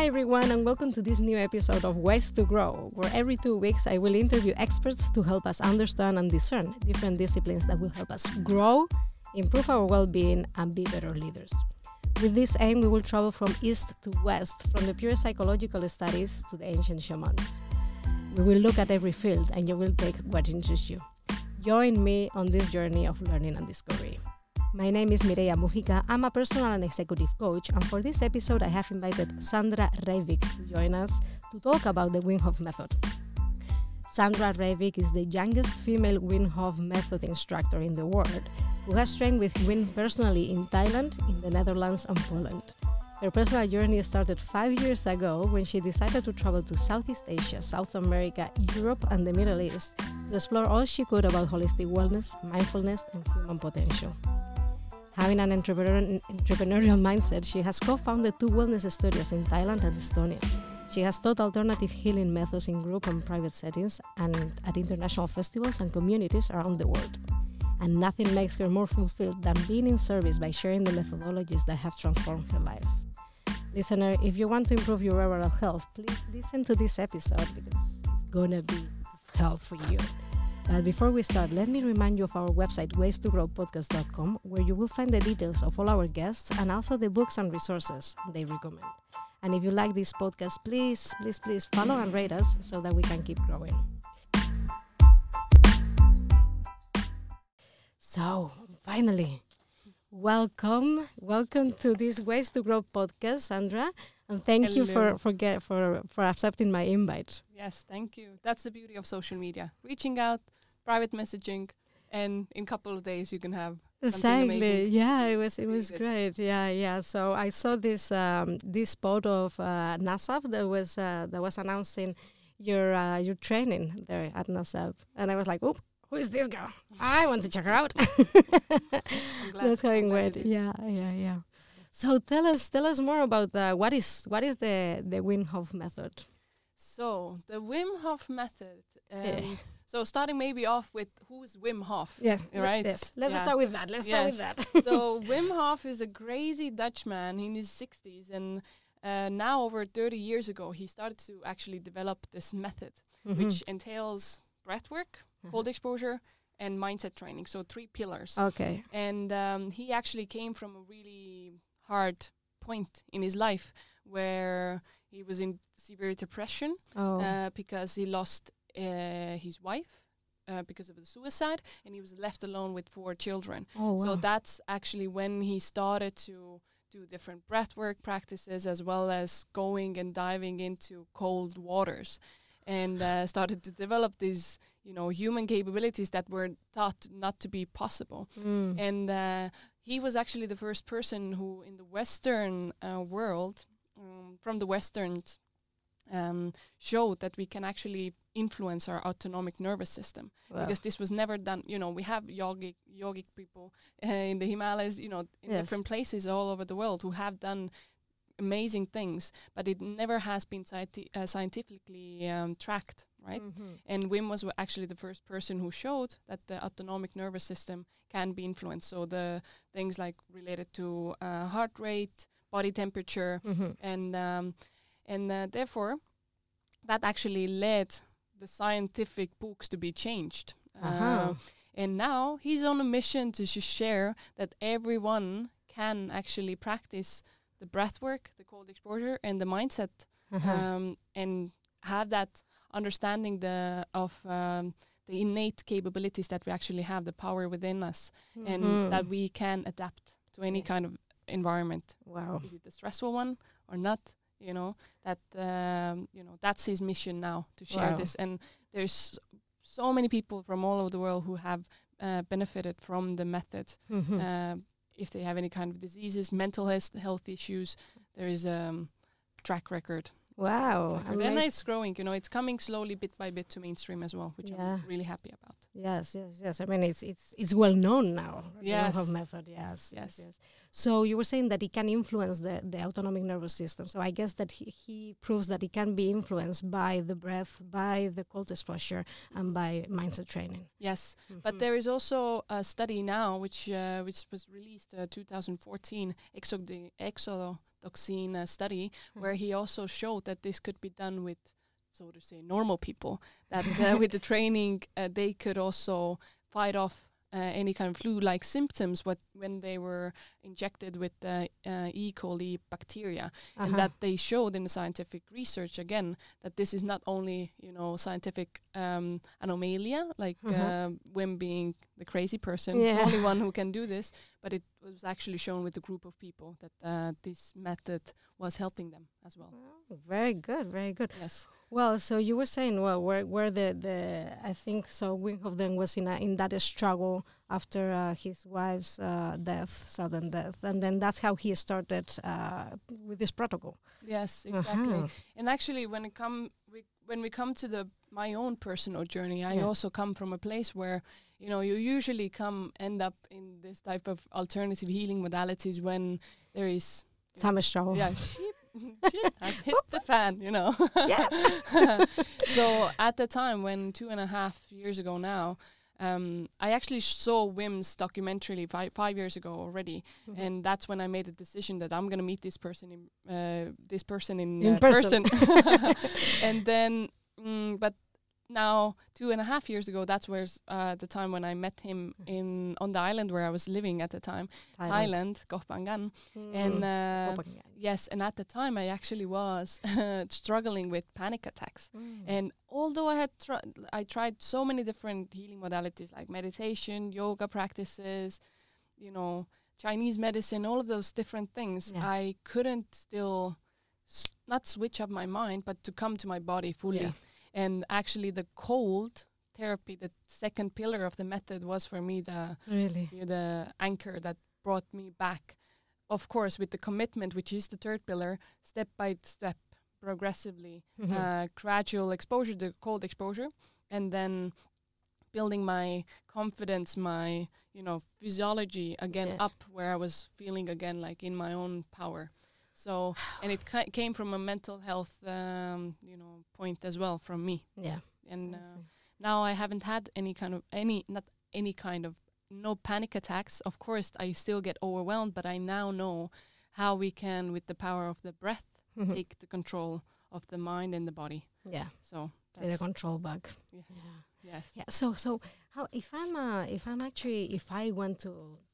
Hi, everyone, and welcome to this new episode of Ways to Grow, where every two weeks I will interview experts to help us understand and discern different disciplines that will help us grow, improve our well being, and be better leaders. With this aim, we will travel from east to west, from the pure psychological studies to the ancient shamans. We will look at every field, and you will take what interests you. Join me on this journey of learning and discovery. My name is Mireia Mujica. I'm a personal and executive coach, and for this episode, I have invited Sandra Reivik to join us to talk about the Wim Hof method. Sandra Reivik is the youngest female Wim Hof method instructor in the world who has trained with Wim personally in Thailand, in the Netherlands, and Poland. Her personal journey started five years ago when she decided to travel to Southeast Asia, South America, Europe, and the Middle East to explore all she could about holistic wellness, mindfulness, and human potential. Having an entrepreneurial, mindset, she has co founded two wellness studios in Thailand and Estonia. She has taught alternative healing methods in group and private settings and at international festivals and communities around the world. And nothing makes her more fulfilled than being in service by sharing the methodologies that have transformed her life. Listener, if you want to improve your overall health, please listen to this episode because it's gonna be help for you. But before we start, let me remind you of our website, waystogrowpodcast.com, where you will find the details of all our guests and also the books and resources they recommend. And if you like this podcast, please, please, please follow and rate us so that we can keep growing. So, finally, welcome, welcome to this Ways to Grow podcast, Sandra, and thank Hello. you for for get, for for accepting my invite. Yes, thank you. That's the beauty of social media. Reaching out, private messaging, and in a couple of days you can have something Exactly. amazing. Yeah, it was it was great. Yeah, yeah. So I saw this um, this spot of uh, NASAP that was uh, that was announcing your uh, your training there at NASAP, and I was like, oh. Who is this girl? I want to check her out. That's glad went. Yeah, yeah, yeah. So tell us, tell us more about uh, what is what is the the Wim Hof method? So the Wim Hof method. Um, Yeah. So starting maybe off with who's Wim Hof. Yeah, Right. Yes. Let's Yeah. start with that. Let's start with that. so Wim Hof is a crazy Dutchman in his 60s, and uh, now over 30 years ago, he started to actually develop this method, Mhm. which entails breath work, Uh-huh. cold exposure, and mindset training. So three pillars. Okay. and um, he actually came from a really hard point in his life where he was in severe depression Oh. uh, because he lost uh, his wife uh, because of the suicide and he was left alone with four children oh. so that's actually when he started to do different breathwork practices as well as going and diving into cold waters and uh, started to develop these you know human capabilities that were thought not to be possible Mm. and uh, he was actually the first person who in the western uh, world um, from the westerns um, showed that we can actually influence our autonomic nervous system Wow. because this was never done you know we have yogic yogic people uh, in the himalayas you know in Yes. different places all over the world who have done amazing things but it never has been scienti- uh, scientifically um, tracked right Mhm. and Wim was wa- actually the first person who showed that the autonomic nervous system can be influenced. So the things like related to uh, heart rate, body temperature, Mhm. and um, and uh, therefore that actually led the scientific books to be changed. Uh-huh. Uh, and now he's on a mission to sh- share that everyone can actually practice the breath work, the cold exposure, and the mindset Uh-huh. um, and have that understanding the of um, the innate capabilities that we actually have, the power within us, and Mhm. that we can adapt to any kind of environment. wow. Is it a stressful one or not? You know that um, you know that's his mission now to share Wow. this. And there's so many people from all over the world who have uh, benefited from the method Mhm. uh, if they have any kind of diseases, mental health, health issues, there is a um, track record. wow. record. And it's growing, you know, it's coming slowly bit by bit to mainstream as well, which Yeah. I'm really happy about. Yes, yes, yes. I mean, it's it's it's well known now. the Wim Hof Yes. method. Yes, yes, Yes. yes. So you were saying that it can influence the, the autonomic nervous system. So I guess that he, he proves that it can be influenced by the breath, by the cold exposure, and by mindset training. Yes, but Mhm. there is also a study now which uh, which was released uh, 2014, Exo- the Exo toxin uh, study where he also showed that this could be done with, so to say, normal people. That uh, with the training, uh, they could also fight off uh, any kind of flu-like symptoms what, when they were injected with the uh, E. coli bacteria, Uh-huh. and that they showed in the scientific research again that this is not only you know scientific um, anomalia, like uh, Wim being the crazy person, Yeah. the only one who can do this, but it was actually shown with a group of people that uh, this method was helping them as well. Oh, very good, very good. Yes. Well, so you were saying, well, where where the the I think so Wim Hof then was in a, in that struggle after uh, his wife's uh, death, sudden death, and then that's how he started uh, with this protocol. Yes, exactly. Uh-huh. And actually, when it come we, when we come to the my own personal journey, I Yeah. also come from a place where you know you usually come end up in this type of alternative healing modalities when there is Some struggle. yeah has hit the fan, you know. Yeah. so at the time when two and a half years ago now. Um, I actually saw Wim's documentary five, five years ago already, Mhm. and that's when I made the decision that I'm gonna meet this person in uh, this person in, In uh, person. and then, mm, but now two and a half years ago, that's where's uh, the time when I met him Mm. in on the island where I was living at the time, Thailand, Koh Phangan, and Mm. uh, Koh Phangan. yes, and at the time I actually was struggling with panic attacks. Mm. And although I had tr- I tried so many different healing modalities like meditation, yoga practices, you know, Chinese medicine, all of those different things, Yeah. I couldn't still s- not switch up my mind, but to come to my body fully. Yeah. And actually, the cold therapy, the second pillar of the method, was for me the really. you know, the anchor that brought me back. Of course, with the commitment, which is the third pillar, step by step, progressively, Mhm. uh, gradual exposure, the cold exposure, and then building my confidence, my you know physiology again Yeah. up where I was feeling again like in my own power. So and it ca- came from a mental health um, you know point as well from me, yeah. and uh, see. now I haven't had any kind of any not any kind of no panic attacks. Of course, I still get overwhelmed, but I now know how we can, with the power of the breath, Mhm. take the control of the mind and the body. yeah. So Take the that's control bug. yes, Yeah. yes. Yeah. So so how if I'm uh, if I'm actually if I want to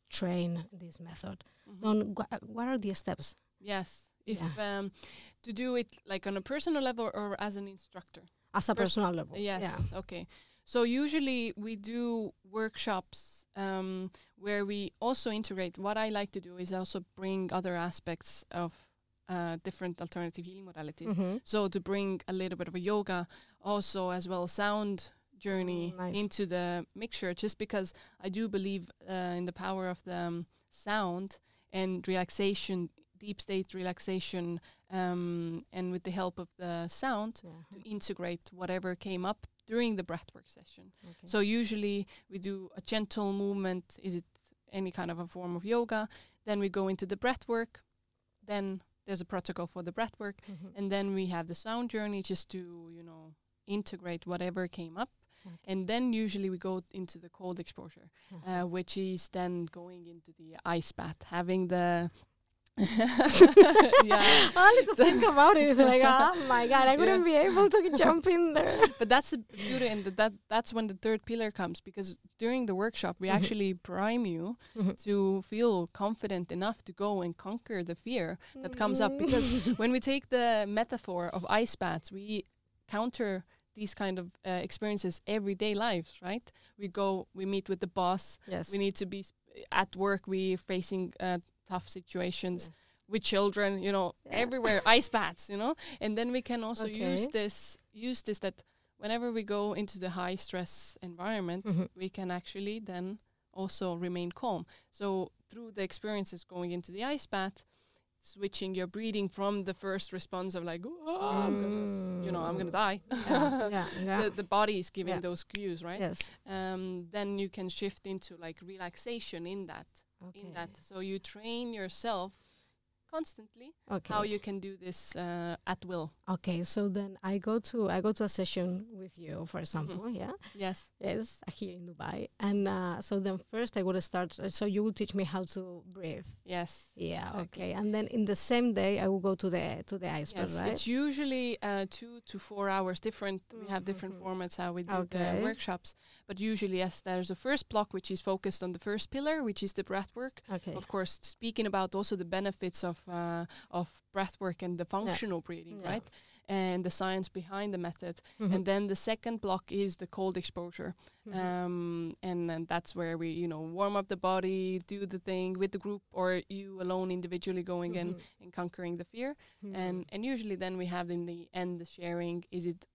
train this method, Mhm. on wha- what are the steps? Yes. If Yeah. um, to do it like on a personal level or as an instructor. As a Pers- personal level. Yes. Yeah. Okay. So usually we do workshops um, where we also integrate. What I like to do is also bring other aspects of uh, different alternative healing modalities. Mhm. So to bring a little bit of a yoga, also as well sound journey Mm, nice. into the mixture, just because I do believe uh, in the power of the um, sound and relaxation, deep state relaxation, um, and with the help of the sound Yeah. to integrate whatever came up during the breathwork session. Okay. So usually we do a gentle movement. Is it any kind of a form of yoga? Then we go into the breathwork. Then there's a protocol for the breathwork, Mhm. and then we have the sound journey just to you know integrate whatever came up. Okay. And then usually we go into the cold exposure, Mhm. uh, which is then going into the ice bath, having the yeah. Only to think about it is like, oh my god, I Yeah. wouldn't be able to jump in there. but that's the beauty, and that that's when the third pillar comes because during the workshop we Mhm. actually prime you Mhm. to feel confident enough to go and conquer the fear that comes up because when we take the metaphor of ice baths, we counter these kind of uh, experiences everyday lives, right? We go, we meet with the boss, yes, we need to be sp- at work, we're facing uh, tough situations. With children, you know, Yeah. everywhere ice baths, you know, and then we can also use this, use this that whenever we go into the high stress environment, Mhm. we can actually then also remain calm. So through the experiences going into the ice bath, switching your breathing from the first response of like, oh, I'm gonna, you know, I'm gonna die. yeah, yeah, yeah. the, the body is giving Yeah. those cues, right? yes, Um, then you can shift into like relaxation in that, okay. in that. So you train yourself constantly Okay. how you can do this uh, at will. okay. So then I go to I go to a session with you, Mm-hmm. for example. Yeah. Yes. Yes, here in Dubai. And uh, so then first I would start. uh, So you will teach me how to breathe. Yes. Yeah. exactly. Okay. And then in the same day I will go to the to the iceberg, Yes, right? it's usually uh, two to four hours different. We have different Mhm. formats how we do Okay. the workshops, but usually yes, there's the first block which is focused on the first pillar, which is the breath work. okay. Of course, speaking about also the benefits of uh, of breath work and the functional breathing, Yeah. right? And the science behind the method. Mhm. And then the second block is the cold exposure, Mhm. um, and then that's where we, you know, warm up the body, do the thing with the group, or you alone individually going in Mhm. and conquering the fear Mhm. and and usually then we have in the end the sharing is it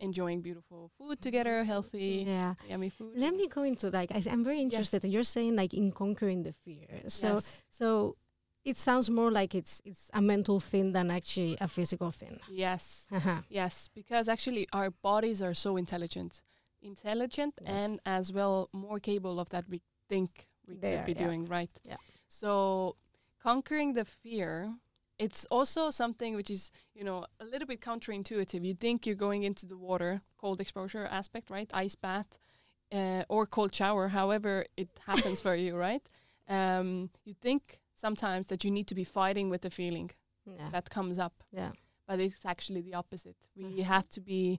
enjoying beautiful food together healthy yeah. yummy food Let me go into like I, I'm very interested. You're saying like in conquering the fear. So yes so it sounds more like it's it's a mental thing than actually a physical thing. yes Uh-huh. yes because actually our bodies are so intelligent intelligent Yes. and as well more capable of that we think we They could are, be yeah. doing right Yeah. so conquering the fear it's also something which is you know a little bit counterintuitive you think you're going into the water cold exposure aspect right ice bath uh, or cold shower however it happens for you right um, you think sometimes that you need to be fighting with the feeling Yeah. that comes up yeah. but it's actually the opposite. We Mhm. have to be.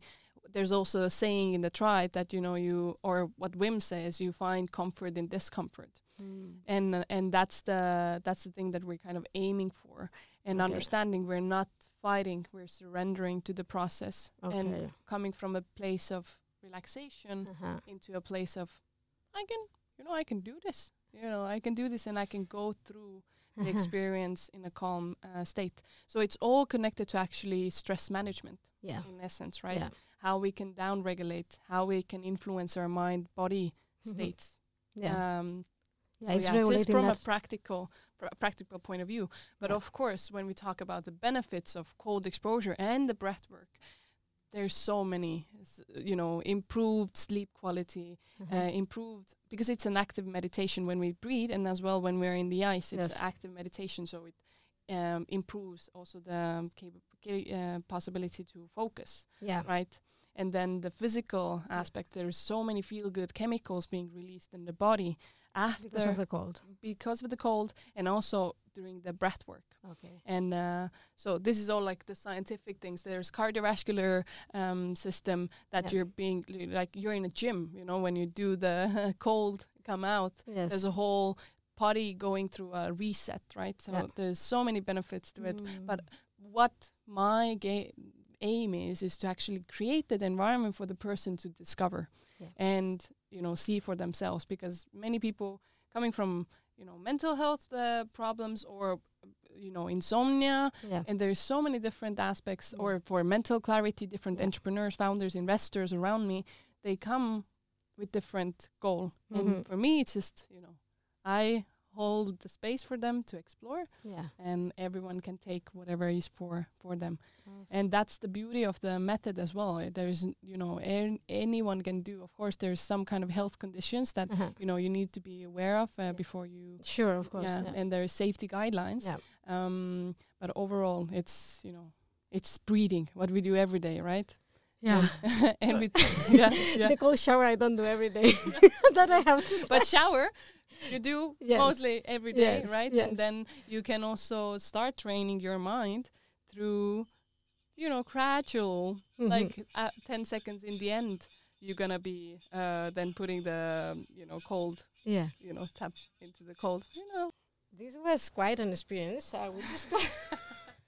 There's also a saying in the tribe that you know you or what Wim says you find comfort in discomfort, Mm. and uh, and that's the that's the thing that we're kind of aiming for and Okay. understanding. We're not fighting. We're surrendering to the process and coming from a place of relaxation Uh-huh. into a place of I can you know I can do this. You know I can do this and I can go through the experience in a calm uh, state. So it's all connected to actually stress management Yeah. in essence, right? Yeah. How we can down regulate, how we can influence our mind body Mhm. states. Yeah. Um. So It's yeah, just from a practical pr- practical point of view. But Yeah. of course, when we talk about the benefits of cold exposure and the breath work, there's so many, you know, improved sleep quality, Uh-huh. uh, improved because it's an active meditation when we breathe and as well when we're in the ice it's Yes. active meditation so it um, improves also the um, uh, possibility to focus yeah. right and then the physical aspect there's so many feel good chemicals being released in the body after Because of the cold. because of the cold and also during the breath work Okay. and uh, so this is all like the scientific things. There's cardiovascular um, system that Yeah. you're being like you're in a gym. You know when you do the cold come out. Yes. There's a whole body going through a reset, right? So Yeah. there's so many benefits to it. Mm. But what my ga- aim is is to actually create that environment for the person to discover Yeah. and you know see for themselves because many people coming from you know mental health uh, problems or you know insomnia yeah. and there's so many different aspects Yeah. or for mental clarity different Yeah. entrepreneurs founders investors around me they come with different goal Mhm. and for me it's just you know i hold the space for them to explore Yeah. and everyone can take whatever is for for them Awesome. and that's the beauty of the method as well Uh, there's you know an- anyone can do of course there's some kind of health conditions that Uh-huh. you know you need to be aware of uh, before you Sure, of course. yeah, Yeah. and there's safety guidelines Yeah. um but overall it's you know it's breathing what we do every day right Yeah. and, and we yeah, yeah. The cold shower I don't do every day. that I have to. but shower you do Yes. mostly every day Yes, right yes. and then you can also start training your mind through you know gradual Mhm. like uh, 10 seconds in the end you're gonna be uh, then putting the um, you know cold yeah. you know tap into the cold you know This was quite an experience. I would describe.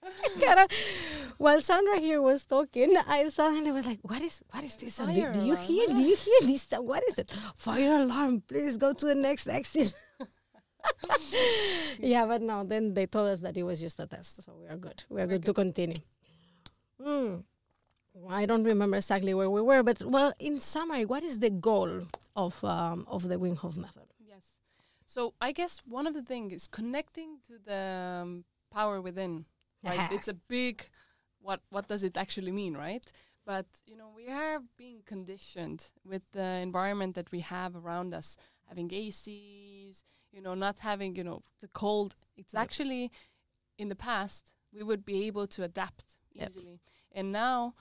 While Sandra here was talking, I suddenly was like, "What is? What is this? Do, do you hear? Do you hear this? sound? What is it? Fire alarm! Please go to the next exit." yeah, but no. Then they told us that it was just a test, so we are good. We are We're good, to continue. Mm. I don't remember exactly where we were, but well, in summary, what is the goal of um, of the Wim Hof method? Yes. So I guess one of the things is connecting to the um, power within. Right. it's a big. What What does it actually mean, right? But you know, we are being conditioned with the environment that we have around us, having ACs. You know, not having you know the cold. It's Yep. actually in the past we would be able to adapt Yep. easily, and now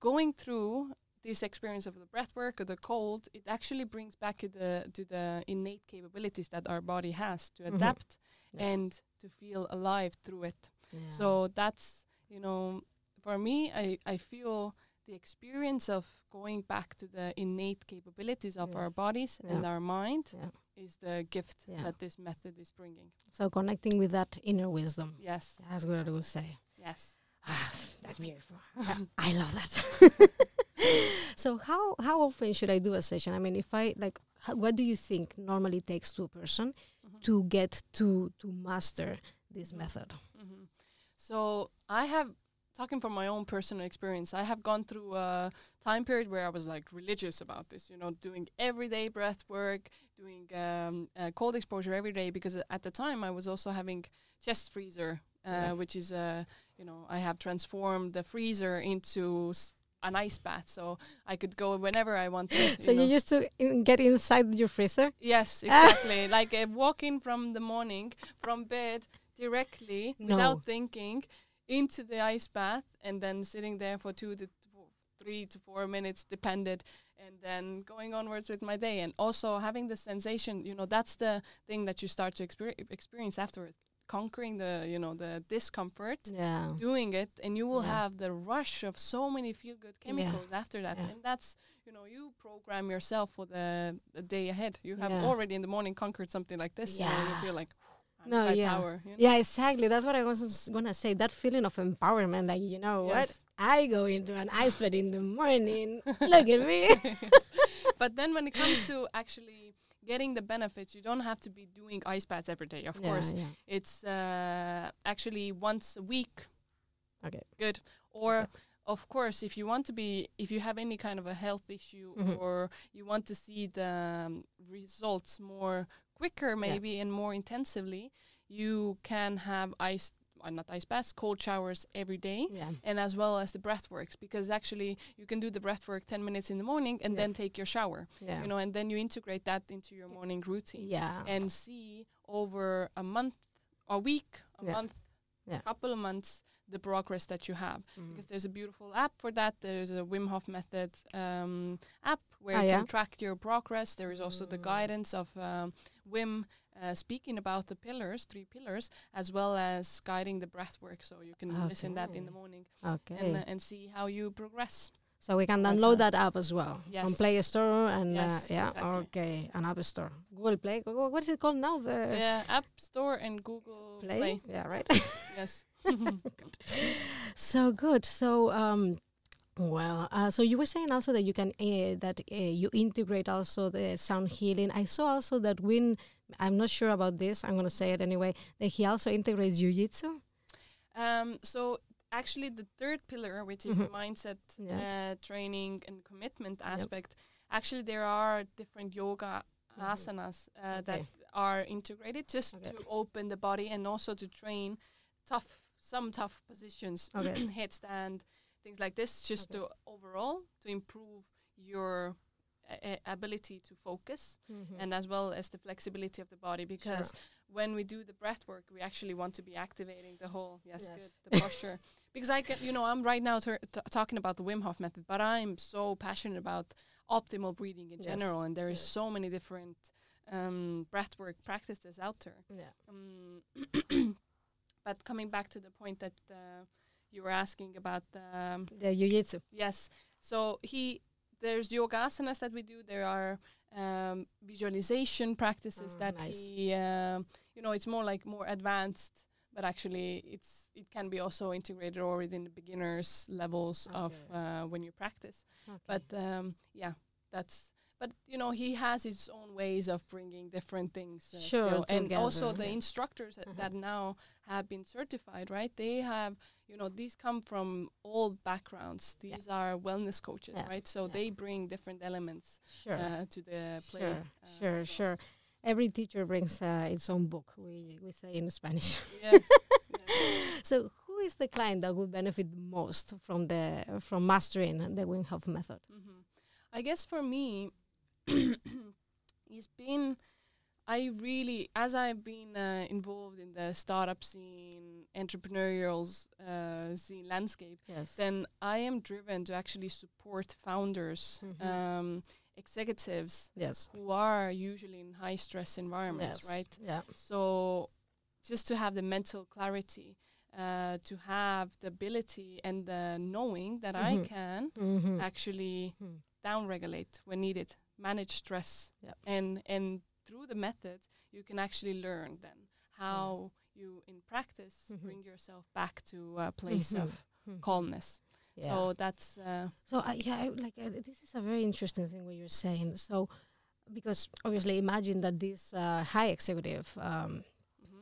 going through this experience of the breath work or the cold, it actually brings back to the to the innate capabilities that our body has to Mhm. adapt Yeah. and to feel alive through it. Yeah. So that's you know, for me, I I feel the experience of going back to the innate capabilities of our Yes. bodies and our mind Yeah. is the gift Yeah. that this method is bringing. So connecting with that inner wisdom. Yes. That's what I would say. Yes. Ah, That's beautiful. I love that. so how how often should I do a session? I mean, if I like, what do you think normally takes to a person Mhm. to get to to master this method? hmm So I have talking from my own personal experience. I have gone through a time period where I was like religious about this. You know, doing everyday breath work, doing um, uh, cold exposure every day because at the time I was also having chest freezer, uh, Yeah. which is a you know I have transformed the freezer into s- an ice bath, so I could go whenever I wanted. So you know. you used to in, get inside your freezer. Yes, exactly. like uh, walking from the morning from bed directly No. without thinking into the ice bath and then sitting there for two to three to four minutes, depended, and then going onwards with my day. And also having the sensation, you know, that's the thing that you start to exper- experience afterwards, conquering the, you know, the discomfort. Yeah. Doing it, and you will Yeah. have the rush of so many feel good chemicals after that, Yeah. and that's you know you program yourself for the, the day ahead. You have Yeah. already in the morning conquered something like this, you know, you feel like No, yeah. power. You know? Yeah, exactly. That's what I was gonna say. That feeling of empowerment, like you know what, I go into an ice bath in the morning. Look at me. but then when it comes to actually getting the benefits, you don't have to be doing ice baths every day. Of Yeah, course, yeah. it's uh, actually once a week. Okay. Good. Or Okay. of course, if you want to be, if you have any kind of a health issue Mhm. or you want to see the um, results more quicker, maybe and more intensively, you can have ice, uh, not ice baths, cold showers every day. Yeah. And as well as the breath works, because actually you can do the breath work 10 minutes in the morning and Yeah. then take your shower, Yeah. you know, and then you integrate that into your morning routine yeah. and see over a month, a week, a Yeah. month, Yeah. a couple of months, the progress that you have. Mm. Because there's a beautiful app for that. There's a Wim Hof Method um, app where Ah, you yeah? can track your progress. There is also the Mm. guidance of um, Wim uh, speaking about the pillars, three pillars, as well as guiding the breath work. So you can listen that in the morning Okay. and, uh, and see how you progress. so we can download that app as well from Play Store and Yes, uh, yeah. exactly. Okay, an App Store, Google Play. Go- go- What is it called now? The yeah, App Store and Google Play. Play. Yeah, right. Yes. so good. So um, well, uh, so you were saying also that you can uh, that uh, you integrate also the sound healing. I saw also that when I'm not sure about this. I'm gonna say it anyway. That he also integrates jiu-jitsu. Um, so actually, the third pillar, which is Mhm. the mindset Yeah. uh, training and commitment aspect, actually there are different yoga Mhm. asanas uh, that are integrated just Okay. to open the body and also to train tough some tough positions, Okay. headstand, things like this, just Okay. to overall to improve your ability to focus and as well as the flexibility of the body because when we do the breath work we actually want to be activating the whole yes, Yes. good the posture because i can you know i'm right now t- talking about the wim hof method but i'm so passionate about optimal breathing in Yes, general and there is yes. so many different um, breath work practices out there yeah. um, but coming back to the point that uh, you were asking about the um, The jiu-jitsu. Yes. So he there's yoga asanas that we do. There are um, visualization practices Oh, that nice. he um, you know it's more like more advanced, but actually it's it can be also integrated already in the beginners levels of uh, when you practice. Okay. But um, yeah, that's. But you know he has his own ways of bringing different things. Uh, Sure, still. and also the yeah. instructors that- Uh-huh. that now have been certified, right? They have you know these come from all backgrounds Yeah. these are wellness coaches Yeah. right so Yeah. they bring different elements sure. uh, to the play Sure, uh, sure, well. sure. Every teacher brings uh, its own book. We we say in Spanish. yes so, who is the client that will benefit most from the from mastering the Wim Hof method? hmm i guess for me it's been I really, as I've been uh, involved in the startup scene, entrepreneurial uh, scene landscape, Yes. then I am driven to actually support founders, Mhm. um, executives yes. who are usually in high stress environments, Yes. right? Yeah. So just to have the mental clarity, uh, to have the ability and the knowing that I Mhm. can Mm-hmm. actually Mm. downregulate when needed, manage stress, Yep. and and through the method you can actually learn then how you in practice Mhm. bring yourself back to a place Mhm. of Mhm. calmness. Yeah. So that's uh, So uh, yeah, I, like uh, this is a very interesting thing what you're saying. So because obviously imagine that this uh, high executive, um,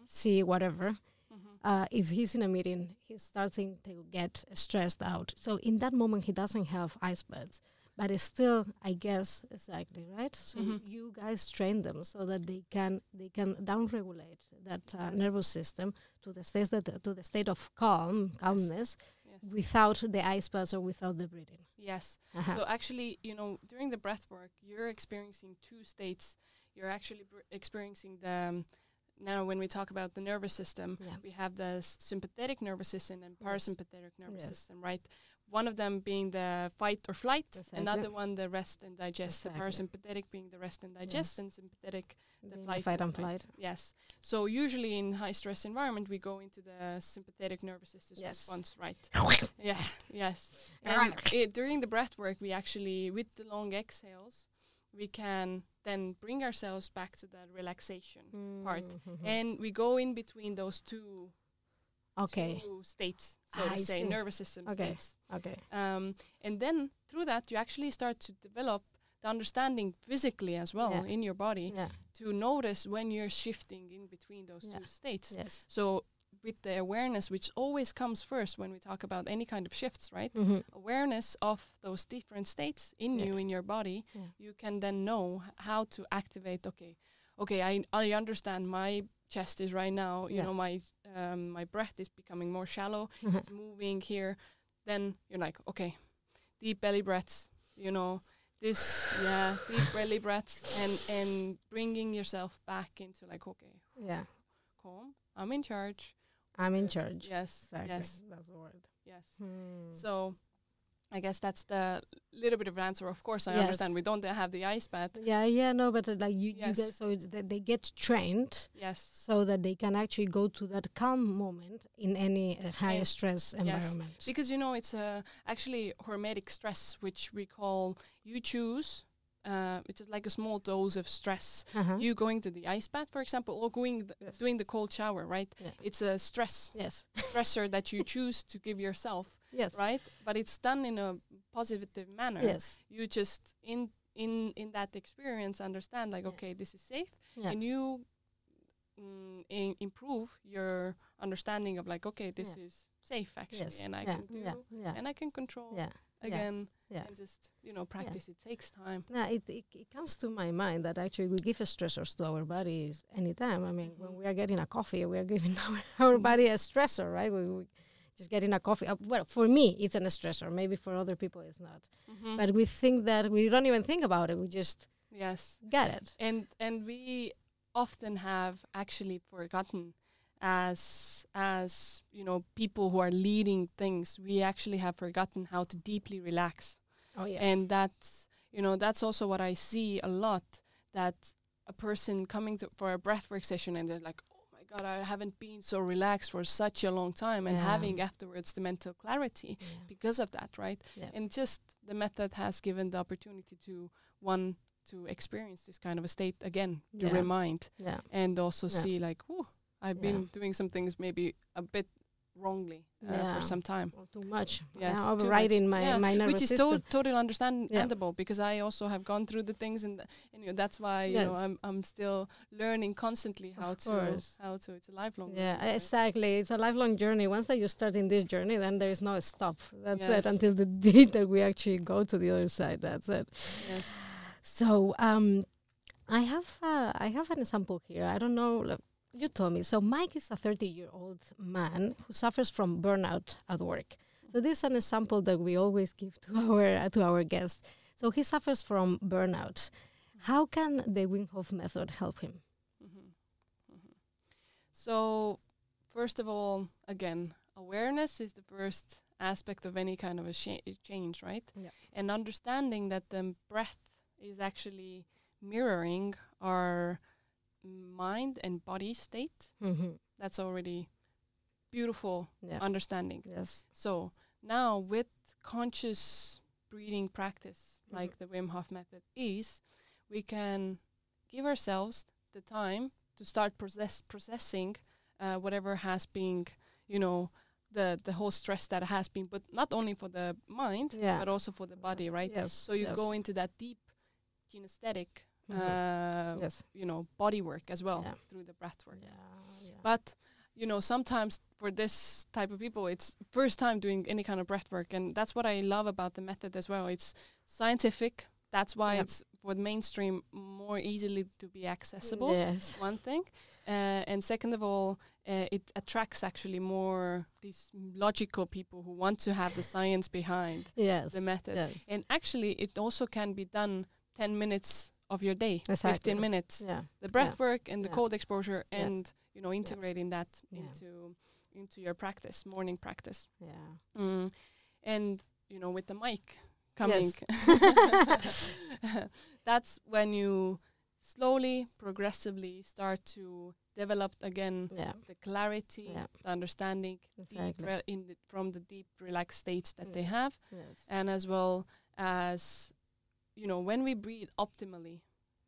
see whatever, mhm. uh, if he's in a meeting, he's starting to get stressed out. So in that moment, he doesn't have ice baths, but it's still, I guess, exactly right. So Mhm. you guys train them so that they can they can downregulate that uh, Yes. nervous system to the state that to the state of calm, calmness, yes. without the ice baths or without the breathing. yes. Uh-huh. So actually, you know, during the breath work, you're experiencing two states. You're actually br- experiencing the um, now when we talk about the nervous system, yeah. we have the sympathetic nervous system and Yes. parasympathetic nervous Yes. system, right? One of them being the fight or flight, Exactly. another one the rest and digest. Exactly. The parasympathetic being the rest and digest, Yes. and sympathetic the Being flight, fight and flight. Yes. So usually in high stress environment, we go into the sympathetic nervous system Yes. response, right? yeah. Yes. And it, during the breath work, we actually, with the long exhales, we can then bring ourselves back to that relaxation part. Mhm. and we go in between those two okay, two states, so I to say, see. nervous system Okay. states. okay, Um, and then through that, you actually start to develop the understanding physically as well Yeah. in your body yeah, to notice when you're shifting in between those Yeah. two states. yes, So with the awareness, which always comes first when we talk about any kind of shifts, right? Mhm. Awareness of those different states in you, in your body, you can then know how to activate. Okay, okay, I I understand my chest is right now. You Yeah. know, my um, my breath is becoming more shallow. Mhm. It's moving here. Then you're like, okay, deep belly breaths. You know, this yeah, deep belly breaths, and and bringing yourself back into like, okay, yeah. calm. I'm in charge. I'm in charge. Yes, Exactly. yes, That's the word. yes. Hmm. So I guess that's the little bit of answer. Of course, I Yes. understand we don't have the ice bath. yeah, yeah, no, but uh, like you, you get so that they get trained Yes, so that they can actually go to that calm moment in any uh, high Yes. stress environment. Yes. because you know it's uh, actually hormetic stress, which we call you choose. Uh, it's like a small dose of stress. Uh-huh. You going to the ice bath, for example, or going th- Yes. doing the cold shower, right? Yeah. It's a stress yes, stressor that you choose to give yourself, yes, right? But it's done in a positive manner. yes, You just in in in that experience understand like Yeah. okay, this is safe. yeah, and you mm, improve your understanding of like okay this Yeah. is safe actually yes, and i yeah, can do yeah, yeah, and i can control yeah, yeah. again yeah. and just you know practice it takes time No, it, it, it comes to my mind that actually we give stressors to our bodies anytime. I mean, when Mhm. we are getting a coffee, we are giving our, our body a stressor, right? We, we just getting a coffee. Uh, well, for me, it's an stressor. Maybe for other people, it's not. Mhm. But we think that we don't even think about it. We just yes get it. and and we often have actually forgotten as as you know people who are leading things we actually have forgotten how to deeply relax Oh yeah. and that's you know that's also what i see a lot that a person coming to for a breathwork session and they're like god i haven't been so relaxed for such a long time and Yeah. having afterwards the mental clarity yeah. because of that right Yeah. and just the method has given the opportunity to one to experience this kind of a state again to Yeah. remind yeah. and also see like oh i've been doing some things maybe a bit wrongly uh, Yeah. for some time Or too much. Yes, Yeah, too overriding much. my, Yeah, my nervous which is system. to- totally understandable because I also have gone through the things and, th- and you know, that's why you know I'm I'm still learning constantly how Of to course. how to it's a lifelong Yeah, learning, right? exactly. It's a lifelong journey. Once that you start in this journey, then there is no stop. That's Yes. it until the day that we actually go to the other side. That's it. yes So um, I have uh, I have an example here. I don't know. You told me. So Mike is a 30-year-old man who suffers from burnout at work. So this is an example that we always give to our uh, to our guests. So he suffers from burnout. How can the Wim Hof method help him? So, first of all, again, awareness is the first aspect of any kind of a sh- change, right? Yeah. And understanding that the breath is actually mirroring our mind and body state. Mm-hmm. That's already beautiful Yeah. understanding. yes. So now with conscious breathing practice, Mhm. like the Wim Hof method is, we can give ourselves the time to start process processing uh, whatever has been, you know, the the whole stress that has been, but not only for the mind, Yeah. but also for the body, right? Yes. So you yes. go into that deep kinesthetic, Mhm. uh, yes. you know, body work as well Yeah. through the breath work. Yeah. yeah. But you know, sometimes for this type of people, it's first time doing any kind of breath work, and that's what I love about the method as well. It's scientific. That's why Yep. it's for the mainstream more easily to be accessible. Yes. One thing, uh, and second of all, uh, it attracts actually more these logical people who want to have the science behind Yes. the method. Yes. And actually, it also can be done ten minutes of your day, Exactly. fifteen minutes Yeah. the breath work and the Yeah. cold exposure Yeah. and you know integrating that Yeah. into into your practice morning practice Yeah. mm. and you know with the Mike coming Yes. that's when you slowly progressively start to develop again Yeah. the clarity Yeah. the understanding Exactly. the, from the deep relaxed states that they have Yes. and as well as you know when we breathe optimally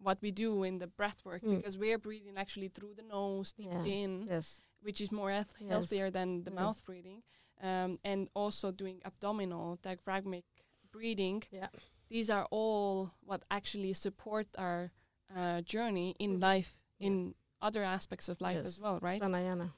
what we do in the breath work Mm. because we're breathing actually through the nose deep Yeah. in yes. which is more health- Yes. healthier than the Yes. mouth breathing um, and also doing abdominal diaphragmic breathing Yeah. these are all what actually support our uh, journey in Mhm. life Yeah. in other aspects of life as well right.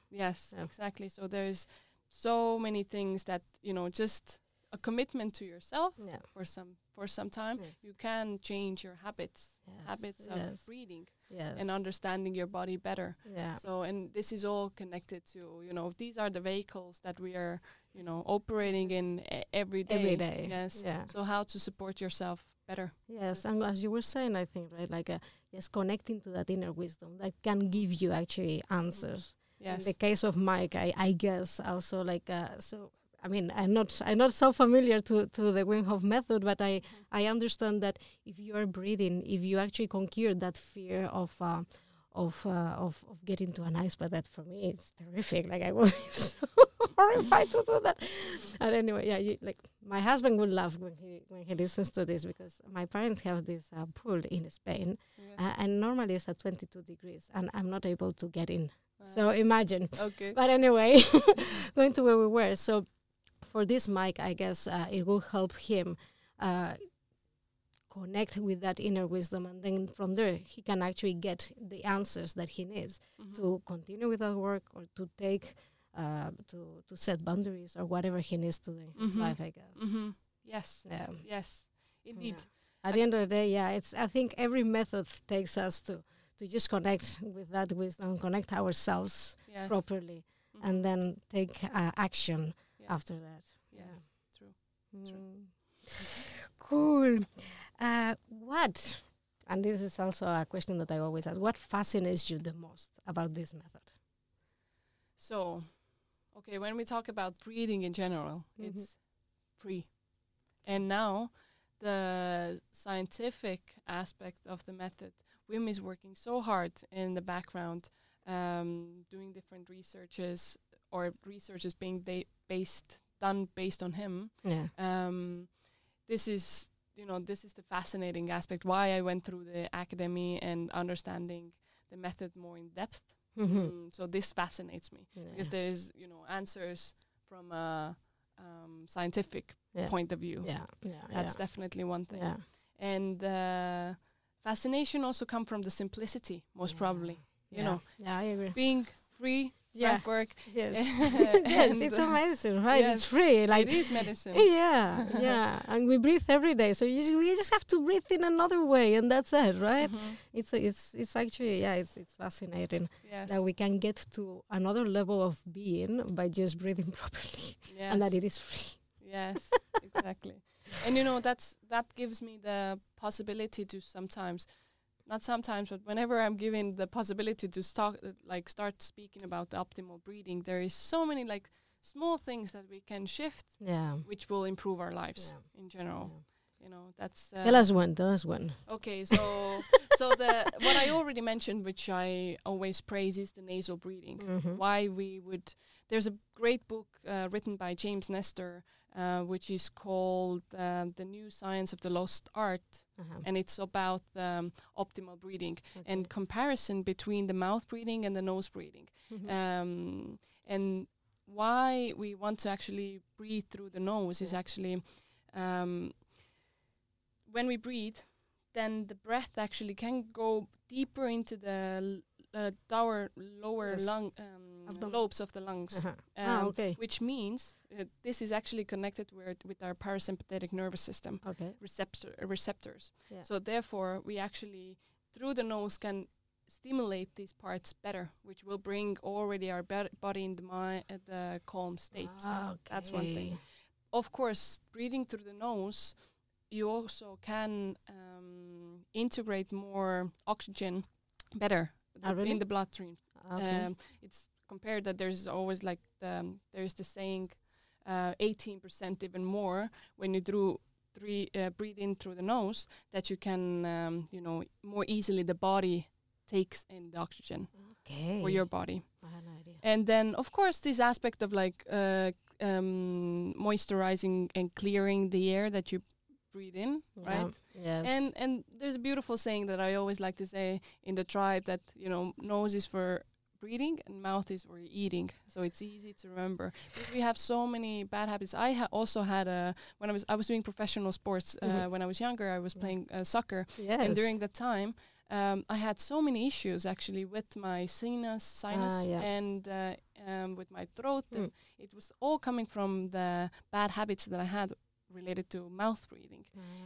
Yes, exactly. So there's so many things that you know, just a commitment to yourself for some for some time. Yes. You can change your habits, Yes. habits of yes. breathing Yes. and understanding your body better. yeah. So and this is all connected to you know these are the vehicles that we are you know operating in every day. Every day. Yes. Yeah. So how to support yourself better? Yes, and as you were saying, I think right, like uh, yes, connecting to that inner wisdom that can give you actually answers. Yes. In the case of Mike, I, I guess also like uh, so. I mean, I'm not I'm not so familiar to, to the Wim Hof method, but I I understand that if you are breathing, if you actually conquer that fear of uh, of, uh, of of getting to an ice bath, that for me it's terrific. Like I was so horrified to do that. And anyway, yeah, you, like my husband would laugh when he when he listens to this because my parents have this uh, pool in Spain, Yes. uh, and normally it's at 22 degrees, and I'm not able to get in. Uh, So imagine. okay. But anyway, going to where we were. So for this Mike, I guess uh, it will help him uh, connect with that inner wisdom, and then from there he can actually get the answers that he needs Mhm. to continue with that work or to take uh, to to set boundaries or whatever he needs to do in his Mhm. life. I guess. Mhm. Yes. Yeah. Yes. Indeed. Yeah. At the end of the day, yeah, it's. I think every method takes us to to just connect with that wisdom, connect ourselves Yes. properly, Mhm. and then take uh, action Yes. after that. Yes. Yeah. True. Mm. Cool. Uh, what? And this is also a question that I always ask. What fascinates you the most about this method? So, okay, when we talk about breathing in general, Mhm. it's free. And now, the scientific aspect of the method, Wim is working so hard in the background, um, doing different researches or researches being da- based done based on him. Yeah. Um, this is you know this is the fascinating aspect why I went through the academy and understanding the method more in depth. Mm-hmm. Mm, so this fascinates me because there's you know answers from a um, scientific yeah. point of view. Yeah. Yeah. That's yeah. definitely one thing. yeah. And uh, fascination also come from the simplicity, most probably. You Yeah. know, Yeah, I agree. being free, Yeah. work. Yes. yes, it's uh, amazing, right? yes, It's free. Like it is medicine. Yeah, yeah, and we breathe every day, so you just, we just have to breathe in another way, and that's it, right? Mhm. It's it's it's actually yeah, it's it's fascinating Yes. that we can get to another level of being by just breathing properly, yes. and that it is free. Yes, exactly. And you know that's that gives me the possibility to sometimes not sometimes, but whenever I'm given the possibility to start, like start speaking about the optimal breathing, there is so many like small things that we can shift, Yeah. which will improve our lives Yeah. in general. Yeah. You know, that's uh, Tell us one. Tell us one. Okay, so so the what I already mentioned, which I always praise, is the nasal breathing. Mhm. Why we would there's a great book uh, written by James Nestor, uh, which is called uh, "The New Science of the Lost Art," Uh-huh. and it's about um, optimal breathing Okay. and comparison between the mouth breathing and the nose breathing, Mhm. um, and why we want to actually breathe through the nose is actually um, when we breathe, then the breath actually can go deeper into the uh, lower lower Yes. lung um, lobes of the lungs. Uh-huh. ah, Um, okay. Which means uh, this is actually connected with, with our parasympathetic nervous system Okay. receptor uh, receptors. Yeah. So therefore, we actually through the nose can stimulate these parts better, which will bring already our be- body in the mi- uh, the calm state. Ah, That's one thing. Of course, breathing through the nose, you also can um, integrate more oxygen better Ah, really? in the bloodstream. Okay. Um, it's compared that there's always like the, um, there's the saying, uh, 18% even more when you do three uh, breathe in through the nose that you can um, you know more easily the body takes in the oxygen okay. for your body. I had no idea. And then, of course, this aspect of like uh, um, moisturizing and clearing the air that you breathe in, Yeah. right? Yes. And and there's a beautiful saying that I always like to say in the tribe that you know nose is for breathing and mouth is for eating. So it's easy to remember because we have so many bad habits. I ha- also had a when I was I was doing professional sports uh, Mhm. when I was younger. I was playing uh, soccer, yes. and during that time um, i had so many issues actually with my sinus sinus Ah, yeah. and uh, um, with my throat Mm. and it was all coming from the bad habits that i had related to mouth breathing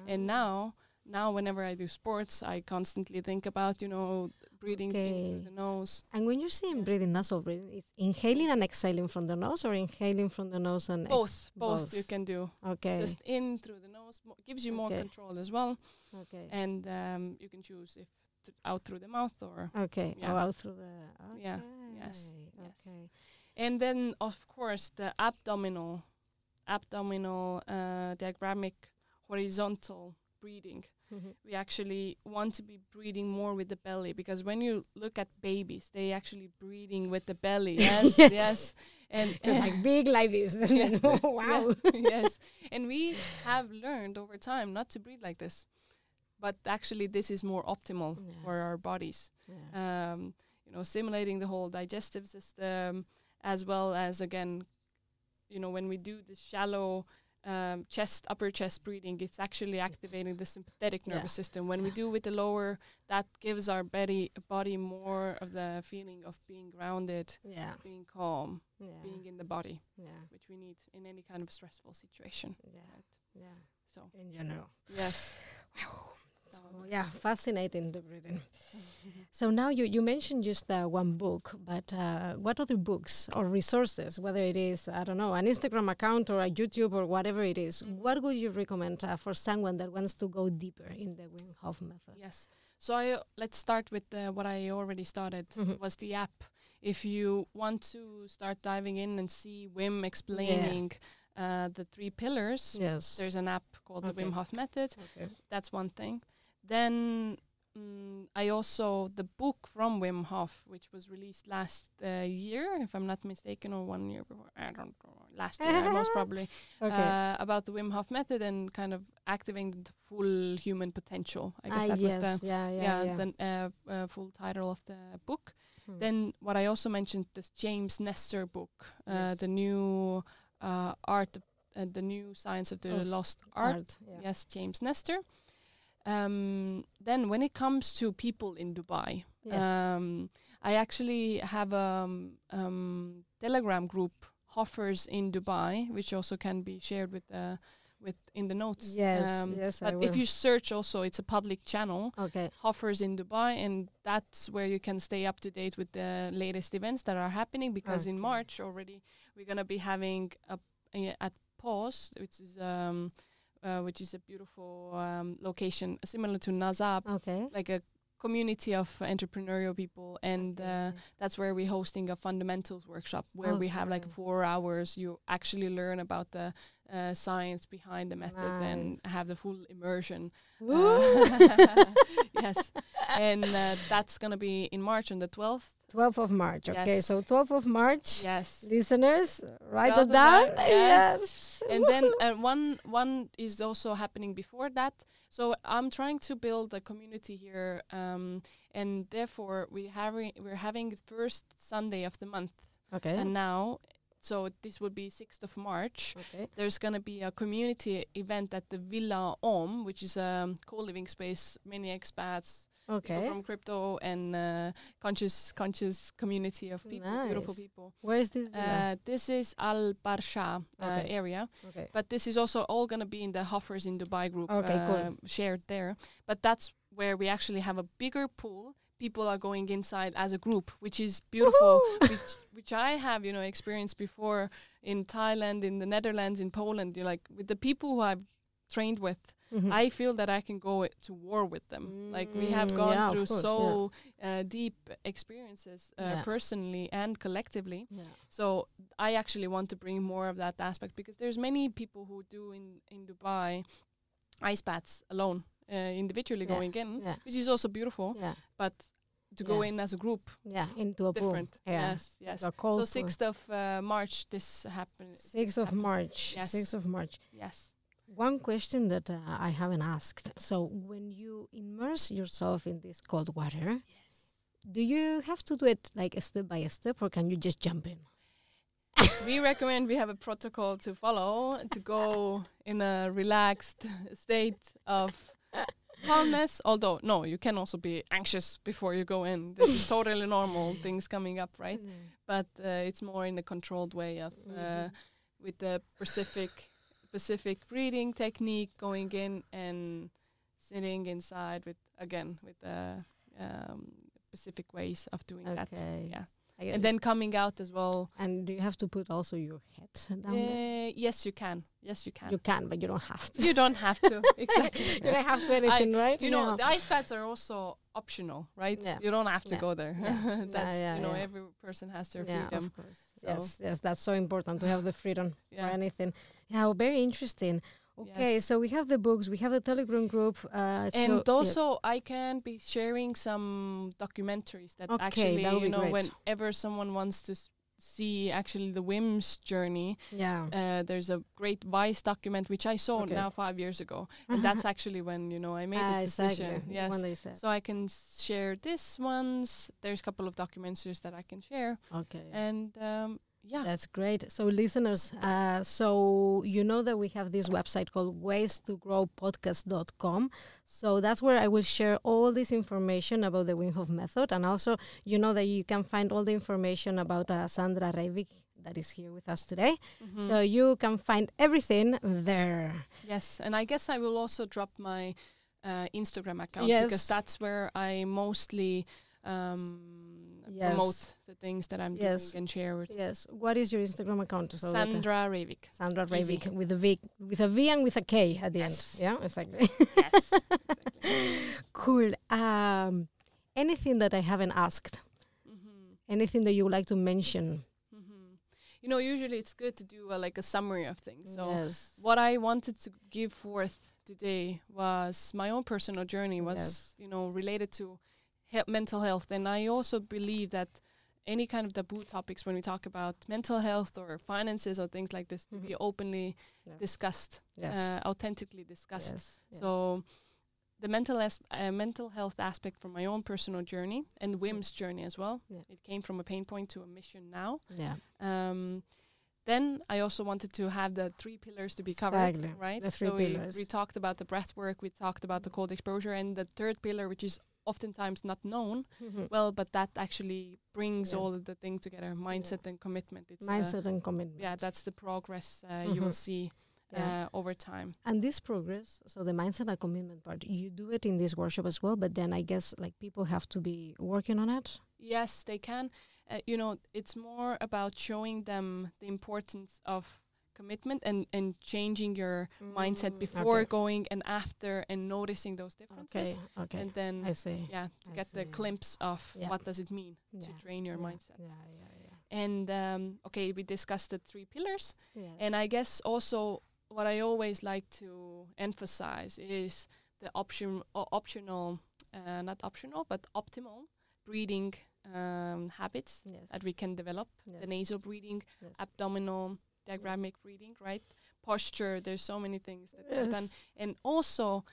and Ah. now now whenever i do sports i constantly think about you know breathing Okay. through the nose And when you're saying breathing, nasal breathing, it's inhaling and exhaling from the nose, or inhaling from the nose and ex- both both you can do Okay. just in through the nose gives you more Okay. control as well okay. and um, you can choose if th- out through the mouth or Okay. Yeah. Oh, out through the. Okay. Yeah. Yes. Yes. Okay. And then, of course, the abdominal, abdominal uh, diaphragmic horizontal breathing. Mhm. We actually want to be breathing more with the belly because when you look at babies, they actually breathing with the belly. Yes, Yes. yes. And You're like big like this. Yeah. wow. Yeah, yes. And we have learned over time not to breathe like this. But actually, this is more optimal Yeah. for our bodies um, you know, stimulating the whole digestive system, as well as again, you know, when we do the shallow um, chest, upper chest breathing, it's actually activating the sympathetic Yeah. nervous system. When we do with the lower, that gives our body body more of the feeling of being grounded, Yeah. being calm, Yeah. being in the body, Yeah. which we need in any kind of stressful situation. Yeah. Right? Yeah. So In general. yes. So, yeah, fascinating the breathing. So now you, you mentioned just uh, one book, but uh, what other books or resources, whether it is, I don't know, an Instagram account or a YouTube or whatever it is, Mhm. what would you recommend uh, for someone that wants to go deeper in the Wim Hof method? Yes. So I let's start with uh, what I already started Mhm. was the app. If you want to start diving in and see Wim explaining uh, the three pillars, Yes. there's an app called the Wim Hof Method. Okay. That's one thing. Then mm, I also the book from Wim Hof, which was released last uh, year, if I'm not mistaken, or one year before. I don't know. Last year, most probably Okay. uh, about the Wim Hof method and kind of activating the full human potential. I guess ah, that yes. was the yeah, yeah, yeah, yeah. the uh, uh, full title of the book. Hmm. Then what I also mentioned this James Nestor book, uh, Yes. the new uh, art, the new science of the Of lost art. yeah. Yes, James Nestor. Um, then when it comes to people in Dubai, Yeah. um, I actually have a um, um, Telegram group, Hoffers in Dubai, which also can be shared with uh, with in the notes. Yes, Um, yes, I but if you search, also it's a public channel, okay. Hoffers in Dubai, and that's where you can stay up to date with the latest events that are happening. Because in March already, we're gonna be having a, a at Pause, which is um, uh, which is a beautiful um, location similar to Nazab, Okay. like a community of entrepreneurial people, and Okay, uh, that's where we're hosting a fundamentals workshop where we have like four hours. You actually learn about the uh, science behind the method and have the full immersion. Uh, yes, and uh, that's gonna be in March on the twelfth. 12th of March. Okay, Yes. so 12th of March. Yes. Listeners, write it down. Yes. yes. and then uh, one one is also happening before that. So I'm trying to build a community here, um, and therefore we having we're having the first Sunday of the month, okay. and now, so this would be sixth of March. okay. There's gonna be a community event at the Villa Om, which is a co-living space. Many expats, Okay. from crypto and uh, conscious conscious community of people, beautiful people. Where is this? Uh, this is Al Barsha uh, Okay. area, okay. but this is also all going to be in the Hoffers in Dubai group Okay, cool. uh, shared there. But that's where we actually have a bigger pool. People are going inside as a group, which is beautiful, which which I have you know experienced before in Thailand, in the Netherlands, in Poland. You're like with the people who I've trained with. Mhm. I feel that I can go to war with them. like we have Mm, gone yeah, through course, so uh, deep experiences uh, Yeah. personally and collectively. yeah. So I actually want to bring more of that aspect because there's many people who do in in Dubai ice baths alone, uh, individually Yeah, going in, yeah. which is also beautiful. Yeah. But to go in as a group, Yeah. Into a pool. different. Yeah. Yes, yes. So sixth of uh, March, this happened. 6th of March. Yes. 6th of March. Yes. One question that uh, I haven't asked. So, when you immerse yourself in this cold water, do you have to do it like a step by step, or can you just jump in? we recommend we have a protocol to follow to go in a relaxed state of calmness. Although, no, you can also be anxious before you go in. This is totally normal, things coming up, right? But uh, it's more in a controlled way of uh, Mhm. with the specific specific breathing technique going in and sitting inside with again with the um, specific ways of doing that. Yeah, and then coming out as well. and do you have to put also your head down there? Uh, yes, you can. Yes, you can. You can, but you don't have to. You don't have to. exactly. you don't have to anything, right? You know, the ice baths are also optional, right? Yeah. You don't have to Yeah. go there. Yeah. That's yeah, you know, every person has their freedom. of course. So- Yes, yes, that's so important to have the freedom for anything. Yeah, well, very interesting. Okay, Yes. so we have the books, we have the Telegram group, uh, so- and yeah. also I can be sharing some documentaries that Okay, actually that you know great. whenever someone wants to s- see actually the Wim's journey yeah, uh, there's a great Vice document which I saw Okay. now five years ago and that's actually when you know I made Ah, the decision exactly. yes When they said. so I can share this ones there's a couple of documentaries that I can share Okay. and um, yeah That's great. So, listeners, uh, so you know that we have this website called ways to grow podcast.com. So, that's where I will share all this information about the Wim Hof method. And also, you know that you can find all the information about uh, Sandra Reivik that is here with us today. Mhm. So, you can find everything there. Yes, and I guess I will also drop my uh, Instagram account Yes. because that's where I mostly um, Yes. promote the things that I'm Yes. doing and share with Yes. What is your Instagram account? So that, Sandra Reivik. Sandra Easy. Reivik with a V with a V and with a K at the Yes. end. Yeah, exactly. yes. cool. Um, anything that I haven't asked? hmm Anything that you would like to mention? hmm You know, usually it's good to do a, like a summary of things. So yes. what I wanted to give forth today was my own personal journey was Yes. you know related to he- mental health and I also believe that any kind of taboo topics when we talk about mental health or finances or things like this to be Mhm. openly Yeah. discussed Yes. uh, authentically discussed yes. yes. so the mental as- uh, mental health aspect from my own personal journey and Wim's journey as well Yeah. it came from a pain point to a mission now yeah. um, then I also wanted to have the three pillars to be covered, Exactly, right? the three so we, pillars. we talked about the breath work, we talked about the cold exposure, and the third pillar, which is oftentimes not known, Mhm. well, but that actually brings Yeah. all of the thing together: mindset and commitment. It's the- Mindset and commitment. yeah, that's the progress uh, you will Mhm. see Yeah. uh, over time. And this progress, so the mindset and commitment part, you do it in this workshop as well, but then I guess like people have to be working on it. Yes, they can. Uh, you know, it's more about showing them the importance of commitment and and changing your mindset Mm, before okay. going and after and noticing those differences Okay, okay. and then I see. yeah to I get the glimpse of Yeah. what does it mean to Yeah, train your yeah, mindset Yeah, yeah, yeah. and um, okay we discussed the three pillars Yes. and i guess also what i always like to emphasize is the option optional uh, not optional but optimal breathing um, habits yes. that we can develop yes. the nasal breathing yes. Abdominal diaphragmatic breathing right posture there's so many things that are done and also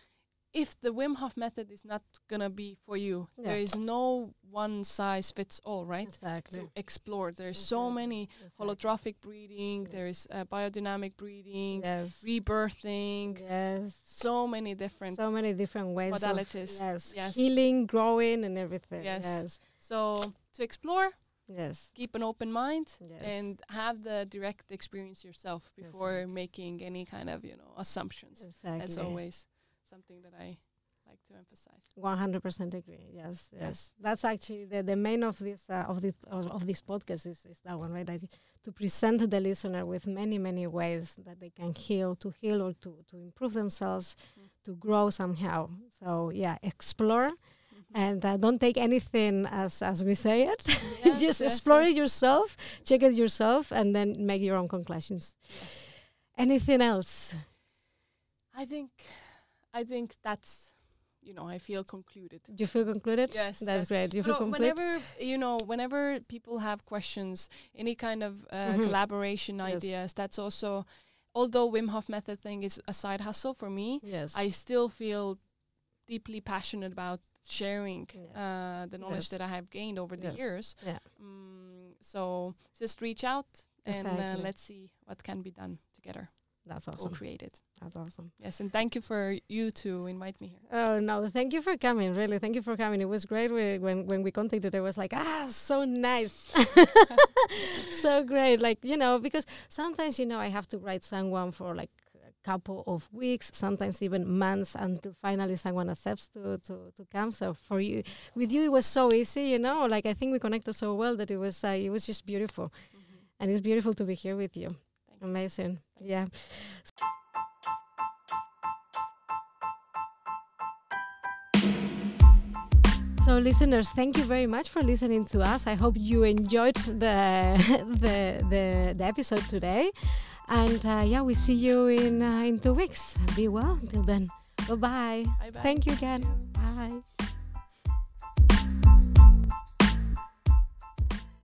if the Wim Hof method is not gonna be for you, Yeah. there is no one size fits all, right? Exactly. To explore, there's so many Exactly. holotropic breathing, Yes. there's uh, biodynamic breathing, Yes. rebirthing, Yes. so many different. So many different ways. of- modalities. yes. Yes. Healing, growing, and everything. Yes. Yes. So to explore, Yes. keep an open mind, Yes. and have the direct experience yourself before making any kind of you know assumptions. Exactly. That's always something that I like to emphasize. One hundred percent agree. Yes, yes, Yes. That's actually the, the main of this uh, of this of, this podcast is, is that one, right? That to present the listener with many many ways that they can heal, to heal or to to improve themselves, Mm. to grow somehow. So yeah, explore. And uh, don't take anything as as we say it. Yes, Just yes, explore yes. it yourself, check it yourself, and then make your own conclusions. Anything else? I think, I think that's, you know, I feel concluded. Do you feel concluded? Yes, That's great. You But feel complete? whenever you know, whenever people have questions, any kind of uh, Mhm. collaboration Yes. ideas, that's also, although Wim Hof method thing is a side hustle for me, yes. I still feel deeply passionate about sharing Yes. uh, the knowledge Yes. that I have gained over the Yes. years. Yeah. Mm, so just reach out and uh, let's see what can be done together, That's awesome. co-created. That's awesome. Yes, and thank you for you to invite me here. Oh no! Thank you for coming. Really, thank you for coming. It was great we, when when we contacted. It was like ah, so nice, so great. Like you know, because sometimes you know I have to write someone for like couple of weeks, sometimes even months, until finally someone accepts to to to come. So for you, with you, it was so easy. You know, like I think we connected so well that it was uh, it was just beautiful, and it's beautiful to be here with you. Thank you. Amazing. Yeah. So, listeners, thank you very much for listening to us. I hope you enjoyed the the the, the episode today, and uh, yeah, we see you in uh, in two weeks. Be well until then. Bye bye. Bye bye. Thank you again. Bye.